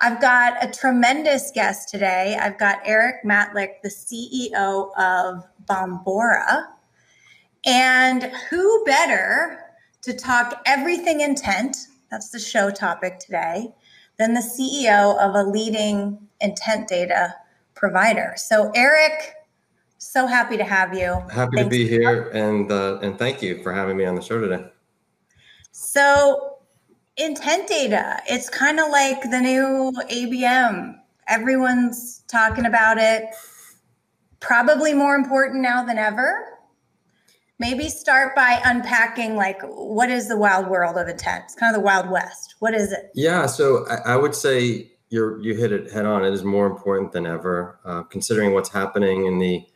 I've got a tremendous guest today. I've got Erik Matlick, the CEO of Bombora. And who better to talk everything intent? That's the show topic today, than the CEO of a leading intent data provider. So, Eric, so happy to have you. Happy Thanks to be here, and uh, and thank you for having me on the show today. So, intent data, it's kind of like the new ABM. Everyone's talking about it. Probably more important now than ever. Maybe start by unpacking like what is the wild world of intent? It's kind of the wild west. What is it? Yeah, so I, I would say you're you hit it head on. It is more important than ever, uh, considering what's happening in the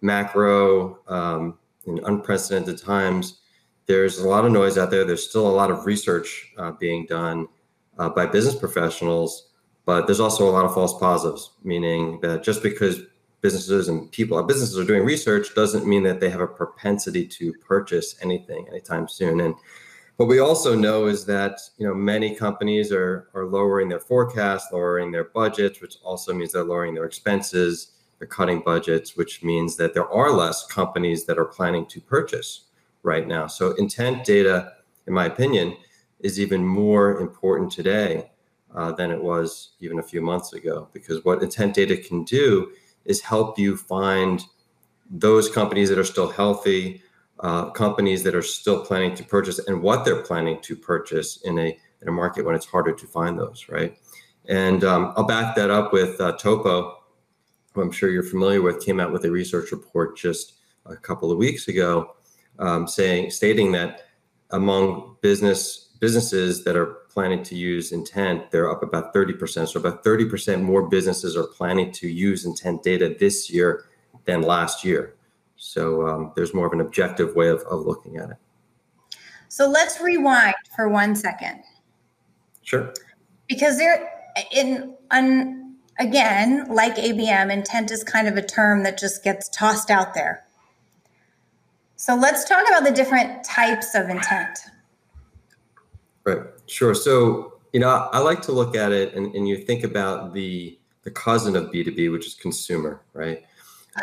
macro um, in unprecedented times there's a lot of noise out there. There's still a lot of research uh, being done uh, by business professionals, but there's also a lot of false positives, meaning that just because businesses and people, businesses are doing research doesn't mean that they have a propensity to purchase anything anytime soon. And what we also know is that you know many companies are are lowering their forecasts, lowering their budgets, which also means they're lowering their expenses. They're cutting budgets, which means that there are less companies that are planning to purchase right now. So intent data, in my opinion, is even more important today uh, than it was even a few months ago. Because what intent data can do is help you find those companies that are still healthy, uh, companies that are still planning to purchase, and what they're planning to purchase in a in a market when it's harder to find those, right? And um, I'll back that up with uh, Topo, who I'm sure you're familiar with, came out with a research report just a couple of weeks ago um, saying stating that among business businesses that are planning to use intent, they're up about 30%. So about 30% more businesses are planning to use intent data this year than last year. So um, there's more of an objective way of, of looking at it. So let's rewind for one second. Sure. Because there, in un, again, like ABM, intent is kind of a term that just gets tossed out there. So let's talk about the different types of intent. Right. Sure. So, you know, I like to look at it and, and you think about the the cousin of B2B, which is consumer, right?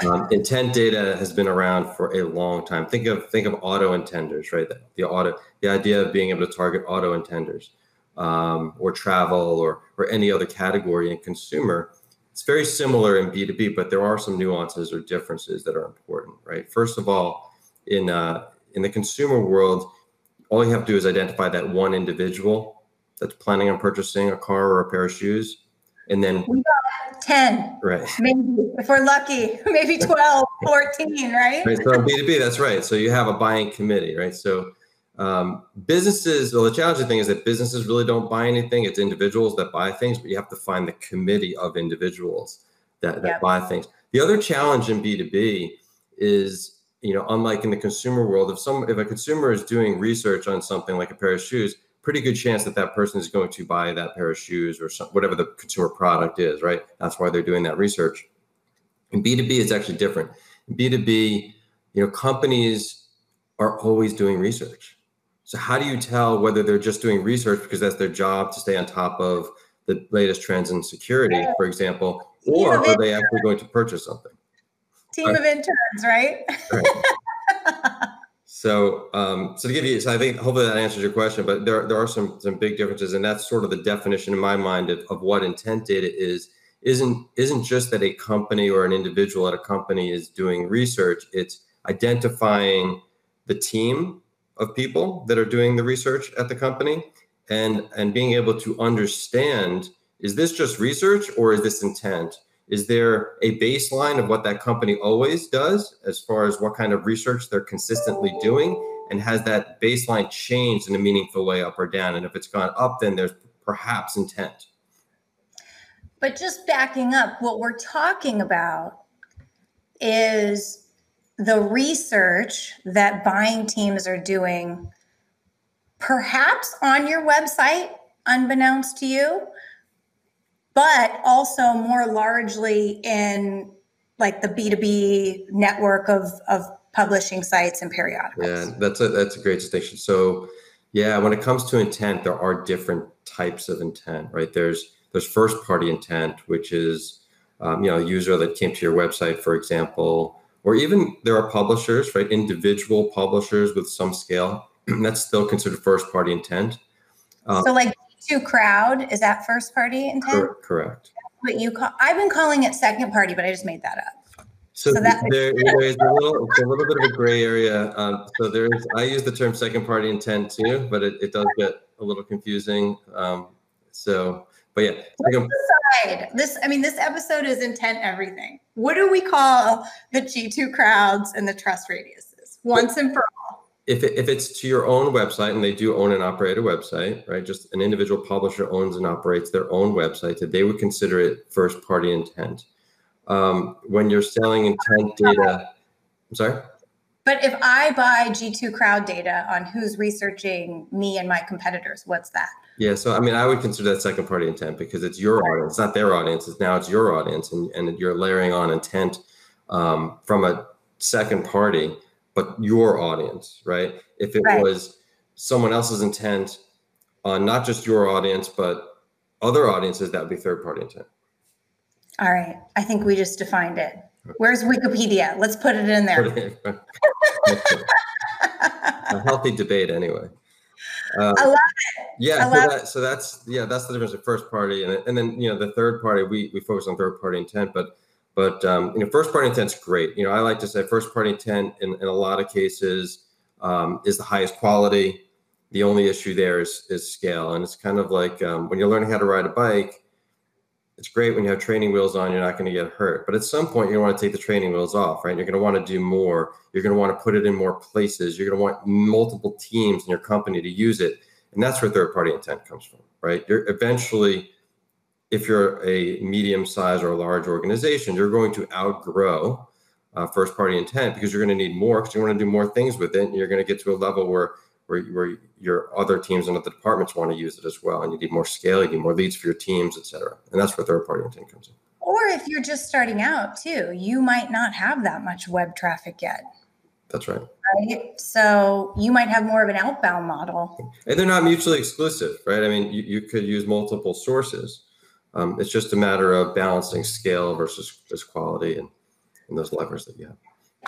Um, intent data has been around for a long time. Think of think of auto intenders, right? The, the auto, the idea of being able to target auto intenders, um, or travel, or or any other category in consumer. It's very similar in B2B, but there are some nuances or differences that are important, right? First of all, in uh, in the consumer world, all you have to do is identify that one individual that's planning on purchasing a car or a pair of shoes, and then we got 10 right. Maybe if we're lucky maybe 12 14 right, right so b2b that's right. So you have a buying committee right? So um, businesses well the challenging thing is that businesses really don't buy anything. It's individuals that buy things but you have to find the committee of individuals that, that yep. buy things. The other challenge in b2b is you know, unlike in the consumer world, if some if a consumer is doing research on something like a pair of shoes, pretty good chance that that person is going to buy that pair of shoes or some, whatever the consumer product is, right? That's why they're doing that research. In B2B, is actually different. B2B, you know, companies are always doing research. So how do you tell whether they're just doing research because that's their job to stay on top of the latest trends in security, for example, or are they actually going to purchase something? Team of interns, right? right. so, um, so to give you, so I think hopefully that answers your question, but there, there are some some big differences, and that's sort of the definition in my mind of, of what intent data is. Isn't isn't just that a company or an individual at a company is doing research. It's identifying the team of people that are doing the research at the company and and being able to understand is this just research or is this intent is there a baseline of what that company always does as far as what kind of research they're consistently doing? And has that baseline changed in a meaningful way up or down? And if it's gone up, then there's perhaps intent. But just backing up, what we're talking about is the research that buying teams are doing, perhaps on your website, unbeknownst to you, but also more largely in like the B2B network of, of publishing sites and periodicals. Yeah, that's a, that's a great distinction. So yeah, when it comes to intent, there are different types of intent, right? There's There's first party intent, which is um, you know a user that came to your website, for example, or even there are publishers, right? Individual publishers with some scale. That's still considered first party intent. Um, so like to crowd is that first party intent? Cor- correct. What you call? I've been calling it second party, but I just made that up. So, so that there, there's a little, it's a little bit of a gray area. Um, so there's, I use the term second party intent too, but it, it does get a little confusing. Um, so, but yeah. Decide. This, I mean, this episode is intent everything. What do we call the G2 crowds and the TrustRadiuses once and for all? If, it, if it's to your own website and they do own and operate a website, right? Just an individual publisher owns and operates their own website, that they would consider it first party intent. Um, when you're selling intent data, I'm sorry? But if I buy G2 crowd data on who's researching me and my competitors, what's that? Yeah, so I mean, I would consider that second party intent because it's your audience, it's not their audience. It's now it's your audience, and, and you're layering on intent um, from a second party, but your audience, right? If it right. was someone else's intent on not just your audience, but other audiences, that would be third party intent. All right, I think we just defined it. Where's Wikipedia? Let's put it in there. a healthy debate, anyway. Uh, I love it. Yeah, so, that, so, that's yeah, that's the difference of first party, and and then you know the third party. We we focus on third party intent, but but um, you know first party intent's great. You know I like to say first party intent in, in a lot of cases um, is the highest quality. The only issue there is is scale, and it's kind of like um, when you're learning how to ride a bike it's great when you have training wheels on, you're not going to get hurt. But at some point, to want to take the training wheels off, right? You're going to want to do more. You're going to want to put it in more places. You're going to want multiple teams in your company to use it. And that's where third party intent comes from, right? You're eventually, if you're a medium size or a large organization, you're going to outgrow uh, first party intent because you're going to need more because you want to do more things with it. And you're going to get to a level where where, where your other teams and other departments want to use it as well. And you need more scale, you need more leads for your teams, et cetera. And that's where third party intent comes in. Or if you're just starting out too, you might not have that much web traffic yet. That's right. Right. So you might have more of an outbound model. And they're not mutually exclusive, right? I mean, you, you could use multiple sources. Um, it's just a matter of balancing scale versus, versus quality and, and those levers that you have.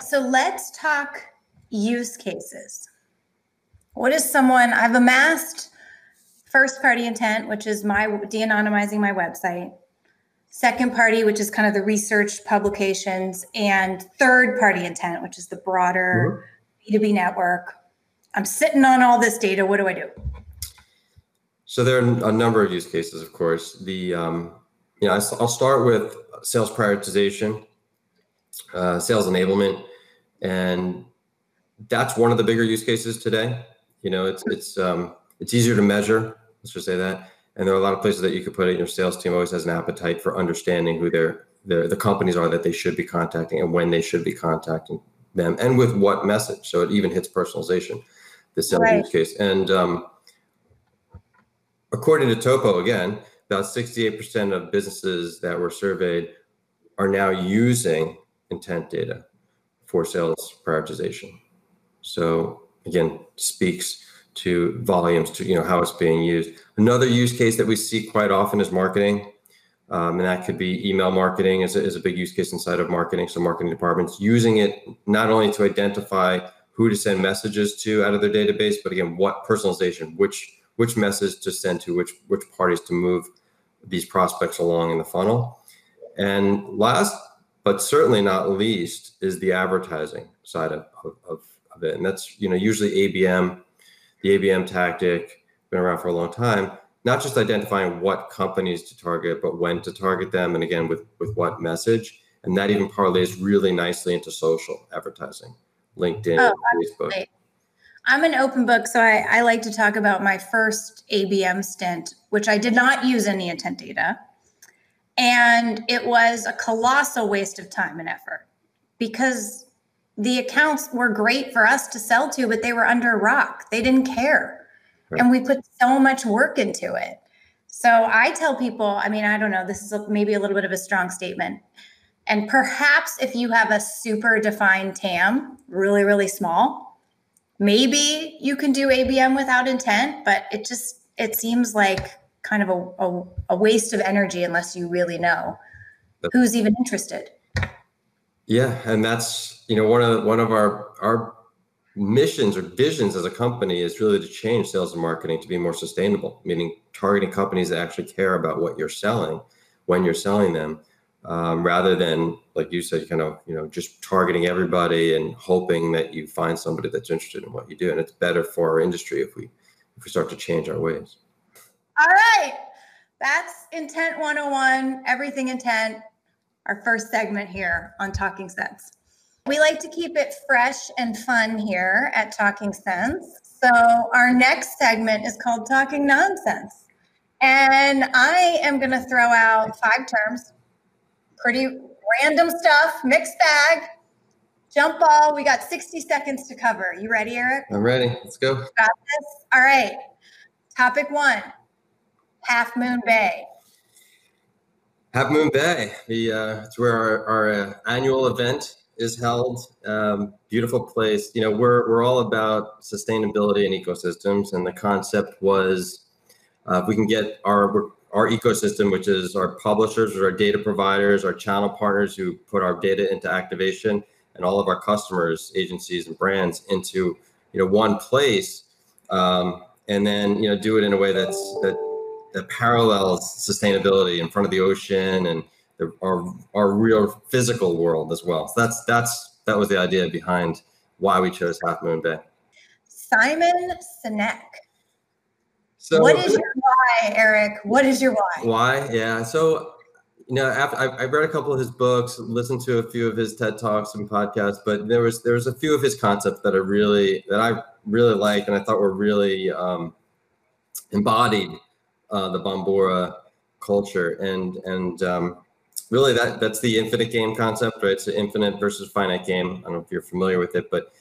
So let's talk use cases. What is someone I've amassed first party intent, which is my de-anonymizing my website, second party, which is kind of the research publications, and third party intent, which is the broader mm-hmm. B2B network. I'm sitting on all this data. What do I do? So there are a number of use cases, of course. The um, you know, I'll start with sales prioritization, uh, sales enablement, and that's one of the bigger use cases today. You know, it's it's um, it's easier to measure. Let's just say that. And there are a lot of places that you could put it. Your sales team always has an appetite for understanding who their their the companies are that they should be contacting and when they should be contacting them and with what message. So it even hits personalization, the sales right. use case. And um, according to Topo, again, about 68% of businesses that were surveyed are now using intent data for sales prioritization. So again speaks to volumes to you know how it's being used another use case that we see quite often is marketing um, and that could be email marketing is a, is a big use case inside of marketing so marketing departments using it not only to identify who to send messages to out of their database but again what personalization which which message to send to which which parties to move these prospects along in the funnel and last but certainly not least is the advertising side of, of, of it. And that's, you know, usually ABM, the ABM tactic, been around for a long time, not just identifying what companies to target, but when to target them. And again, with, with what message. And that even parlays really nicely into social advertising, LinkedIn, oh, Facebook. I'm an open book, so I, I like to talk about my first ABM stint, which I did not use any intent data. And it was a colossal waste of time and effort because the accounts were great for us to sell to, but they were under a rock. They didn't care. Right. And we put so much work into it. So I tell people, I mean, I don't know, this is a, maybe a little bit of a strong statement. And perhaps if you have a super defined TAM, really, really small, maybe you can do ABM without intent, but it just, it seems like kind of a, a, a waste of energy unless you really know who's even interested. Yeah, and that's you know one of one of our our missions or visions as a company is really to change sales and marketing to be more sustainable, meaning targeting companies that actually care about what you're selling when you're selling them, um, rather than like you said, kind of you know just targeting everybody and hoping that you find somebody that's interested in what you do. And it's better for our industry if we if we start to change our ways. All right, that's intent 101. Everything intent. Our first segment here on Talking Sense. We like to keep it fresh and fun here at Talking Sense. So, our next segment is called Talking Nonsense. And I am going to throw out five terms, pretty random stuff, mixed bag, jump ball. We got 60 seconds to cover. You ready, Erik? I'm ready. Let's go. Got this? All right. Topic one Half Moon Bay. Half Moon Bay. The uh, it's where our, our uh, annual event is held. Um, beautiful place. You know, we're we're all about sustainability and ecosystems, and the concept was uh, if we can get our our ecosystem, which is our publishers, our data providers, our channel partners who put our data into activation, and all of our customers, agencies, and brands into you know one place, um, and then you know do it in a way that's that that parallels sustainability in front of the ocean and the, our our real physical world as well. So that's that's that was the idea behind why we chose Half Moon Bay. Simon Sinek. So what is your why, Erik? What is your why? Why? Yeah. So you know, after, I, I read a couple of his books, listened to a few of his TED talks and podcasts, but there was there was a few of his concepts that are really that I really like and I thought were really um, embodied uh, the Bombora culture and and um, really that that's the infinite game concept, right? It's an infinite versus finite game. I don't know if you're familiar with it, but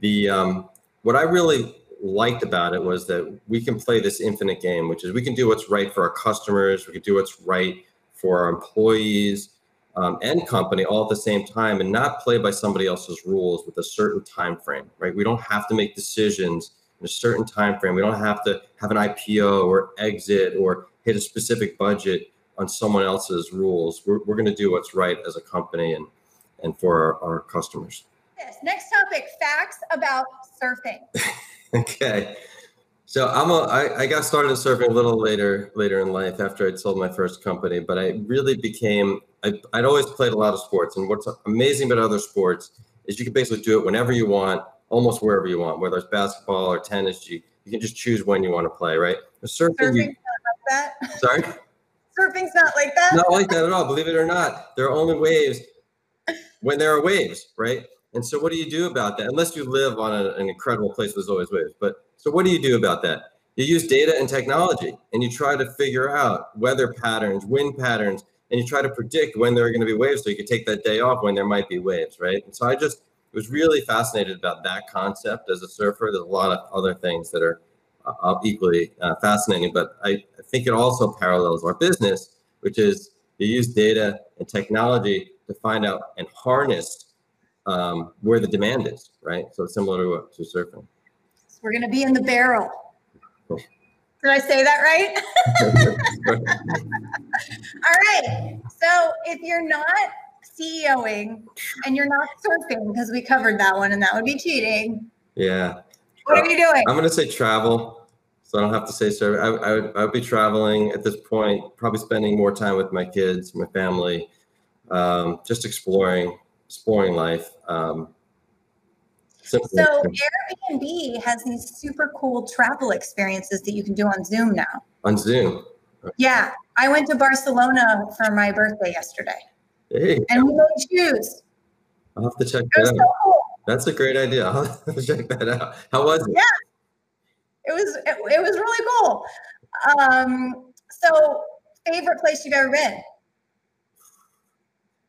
the um, what I really liked about it was that we can play this infinite game, which is we can do what's right for our customers, we can do what's right for our employees um, and company all at the same time, and not play by somebody else's rules with a certain time frame, right? We don't have to make decisions in a certain time frame. We don't have to have an IPO or exit or hit a specific budget on someone else's rules. We're, we're going to do what's right as a company and, and for our, our customers. Next topic facts about surfing. okay. So I'm a, I, I got started surfing a little later later in life after I'd sold my first company, but I really became I, I'd always played a lot of sports, and what's amazing about other sports is you can basically do it whenever you want, almost wherever you want, whether it's basketball or tennis. You you can just choose when you want to play, right? surfing, Surfing's you, not like that. Sorry. Surfing's not like that. Not like that at all. Believe it or not, there are only waves when there are waves, right? And so, what do you do about that? Unless you live on a, an incredible place there's always waves. But so, what do you do about that? You use data and technology, and you try to figure out weather patterns, wind patterns, and you try to predict when there are going to be waves, so you can take that day off when there might be waves, right? And so, I just was really fascinated about that concept as a surfer. There's a lot of other things that are uh, equally uh, fascinating, but I, I think it also parallels our business, which is you use data and technology to find out and harness um, where the demand is, right? So similar to, to surfing. So we're going to be in the barrel. Did I say that right? All right. So if you're not CEOing and you're not surfing, because we covered that one and that would be cheating. Yeah. What are you doing? I'm going to say travel. So I don't have to say surfing. I, I, would, I would be traveling at this point, probably spending more time with my kids, my family, um, just exploring exploring life. Um, so Airbnb has these super cool travel experiences that you can do on Zoom now. On Zoom. Yeah, I went to Barcelona for my birthday yesterday. Hey. And we made shoes. I'll have to check that out. So cool. That's a great idea. I'll have to check that out. How was it? Yeah, it was it, it was really cool. Um, so favorite place you've ever been?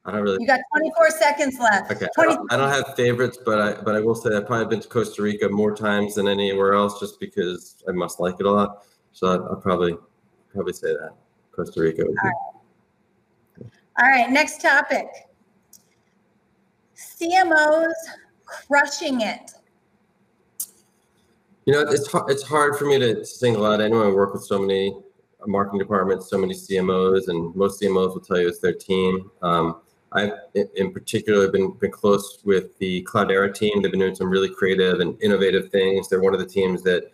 I don't really. You got 24 seconds left. Okay. 20- I, don't, I, don't, have favorites, but I but I will say I've probably been to Costa Rica more times than anywhere else, just because I must like it a lot. So I, will probably probably say that Costa Rica. All right. All right. Next topic. CMOs crushing it. You know, it's hard, it's hard for me to single out anyone. I work with so many marketing departments, so many CMOs, and most CMOs will tell you it's their team. Um, I've in particular been been close with the Cloudera team. They've been doing some really creative and innovative things. They're one of the teams that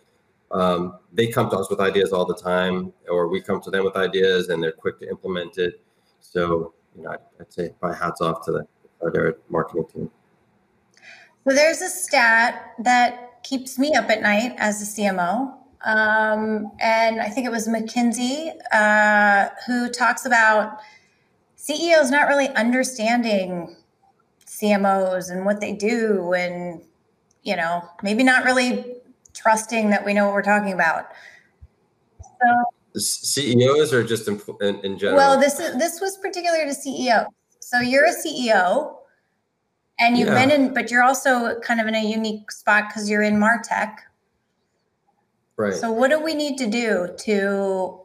um, they come to us with ideas all the time, or we come to them with ideas, and they're quick to implement it. So, you know, I'd, I'd say my hats off to the Cloudera marketing team. So there's a stat that keeps me up at night as a CMO. Um, and I think it was McKinsey uh, who talks about CEOs not really understanding CMOs and what they do, and you know, maybe not really trusting that we know what we're talking about. So CEOs are just in, in, general. Well, this is this was particular to CEO. So you're a CEO, and you've yeah. been in, but you're also kind of in a unique spot because you're in Martech. Right. So what do we need to do to?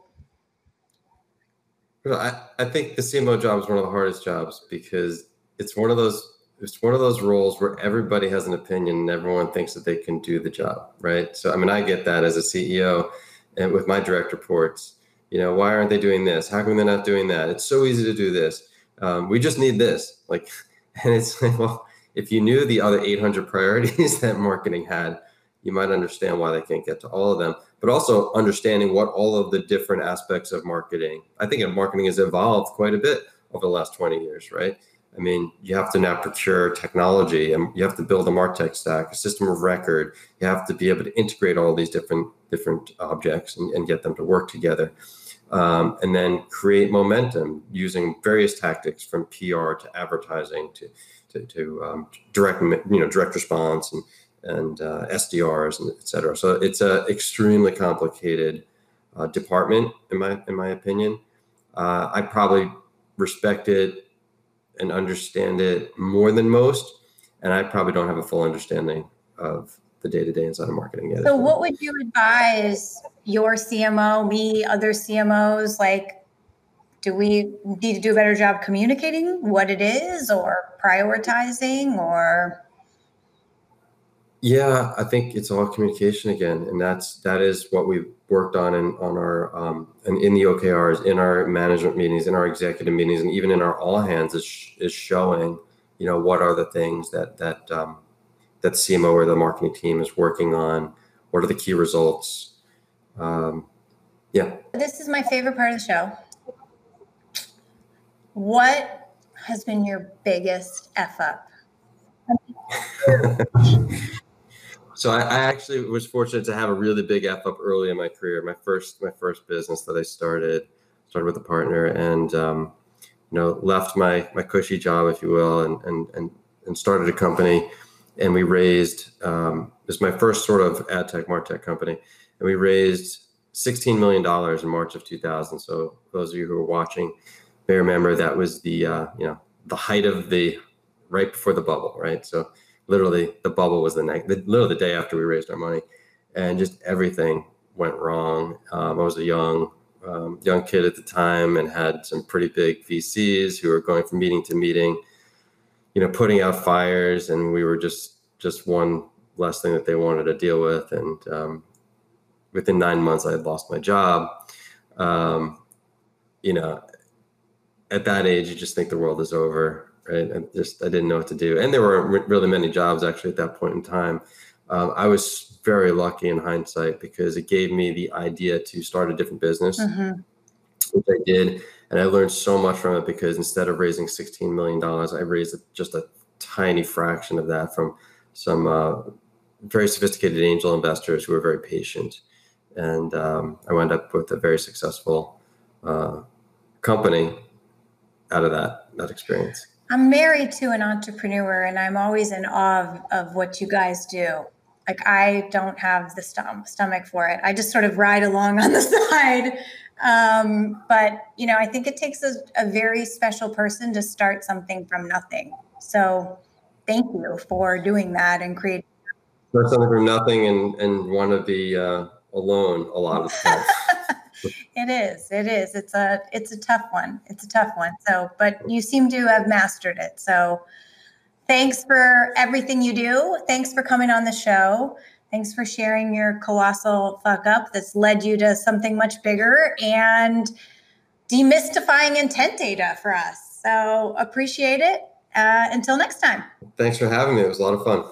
Well, I, I think the CMO job is one of the hardest jobs because it's one of those it's one of those roles where everybody has an opinion and everyone thinks that they can do the job, right? So I mean, I get that as a CEO and with my direct reports. You know, why aren't they doing this? How come they're not doing that? It's so easy to do this. Um, we just need this. Like, and it's like, well, if you knew the other 800 priorities that marketing had, you might understand why they can't get to all of them. But also understanding what all of the different aspects of marketing. I think marketing has evolved quite a bit over the last 20 years, right? I mean, you have to now procure technology and you have to build a MarTech stack, a system of record. You have to be able to integrate all these different different objects and, and get them to work together. Um, and then create momentum using various tactics from PR to advertising to to, to um, direct you know direct response and and uh, SDRs and et cetera. So it's a extremely complicated uh, department in my in my opinion. Uh, I probably respect it and understand it more than most. And I probably don't have a full understanding of the day to day inside of marketing yet. So, what would you advise your CMO, me, other CMOs? Like, do we need to do a better job communicating what it is or prioritizing or? Yeah, I think it's all communication again, and that's that is what we've worked on in on our um, and in the OKRs, in our management meetings, in our executive meetings, and even in our all hands is is showing, you know, what are the things that that um, that CMO or the marketing team is working on. What are the key results? Um, yeah. This is my favorite part of the show. What has been your biggest f up? So I, I, actually was fortunate to have a really big F up early in my career. My first my first business that I started started with a partner and um, you know left my my cushy job, if you will, and and and, and started a company. And we raised um, this my first sort of ad tech martech company, and we raised sixteen million dollars in March of 2000. So those of you who are watching may remember that was the uh, you know the height of the right before the bubble, right? So literally the bubble was the next, the, literally the day after we raised our money, and just everything went wrong. Um, I was a young um, young kid at the time and had some pretty big VCs who were going from meeting to meeting, you know, putting out fires, and we were just just one less thing that they wanted to deal with. And um, within nine months, I had lost my job. Um, you know, at that age, you just think the world is over right? I just I didn't know what to do, and there weren't really many jobs actually at that point in time. Um, I was very lucky in hindsight because it gave me the idea to start a different business, mm-hmm. which I did, and I learned so much from it because instead of raising sixteen million dollars, I raised just a tiny fraction of that from some uh, very sophisticated angel investors who were very patient, and um, I wound up with a very successful uh, company out of that that experience. I'm married to an entrepreneur and I'm always in awe of, of what you guys do. Like, I don't have the stom- stomach for it. I just sort of ride along on the side. Um, but, you know, I think it takes a, a very special person to start something from nothing. So, thank you for doing that and creating. Start something from nothing and, and want to be uh, alone a lot of times. it is. It is. It's a it's a tough one. It's a tough one. So, but you seem to have mastered it. So, thanks for everything you do. Thanks for coming on the show. Thanks for sharing your colossal fuck up that's led you to something much bigger and demystifying intent data for us. So appreciate it. Uh, until next time. Thanks for having me. It was a lot of fun.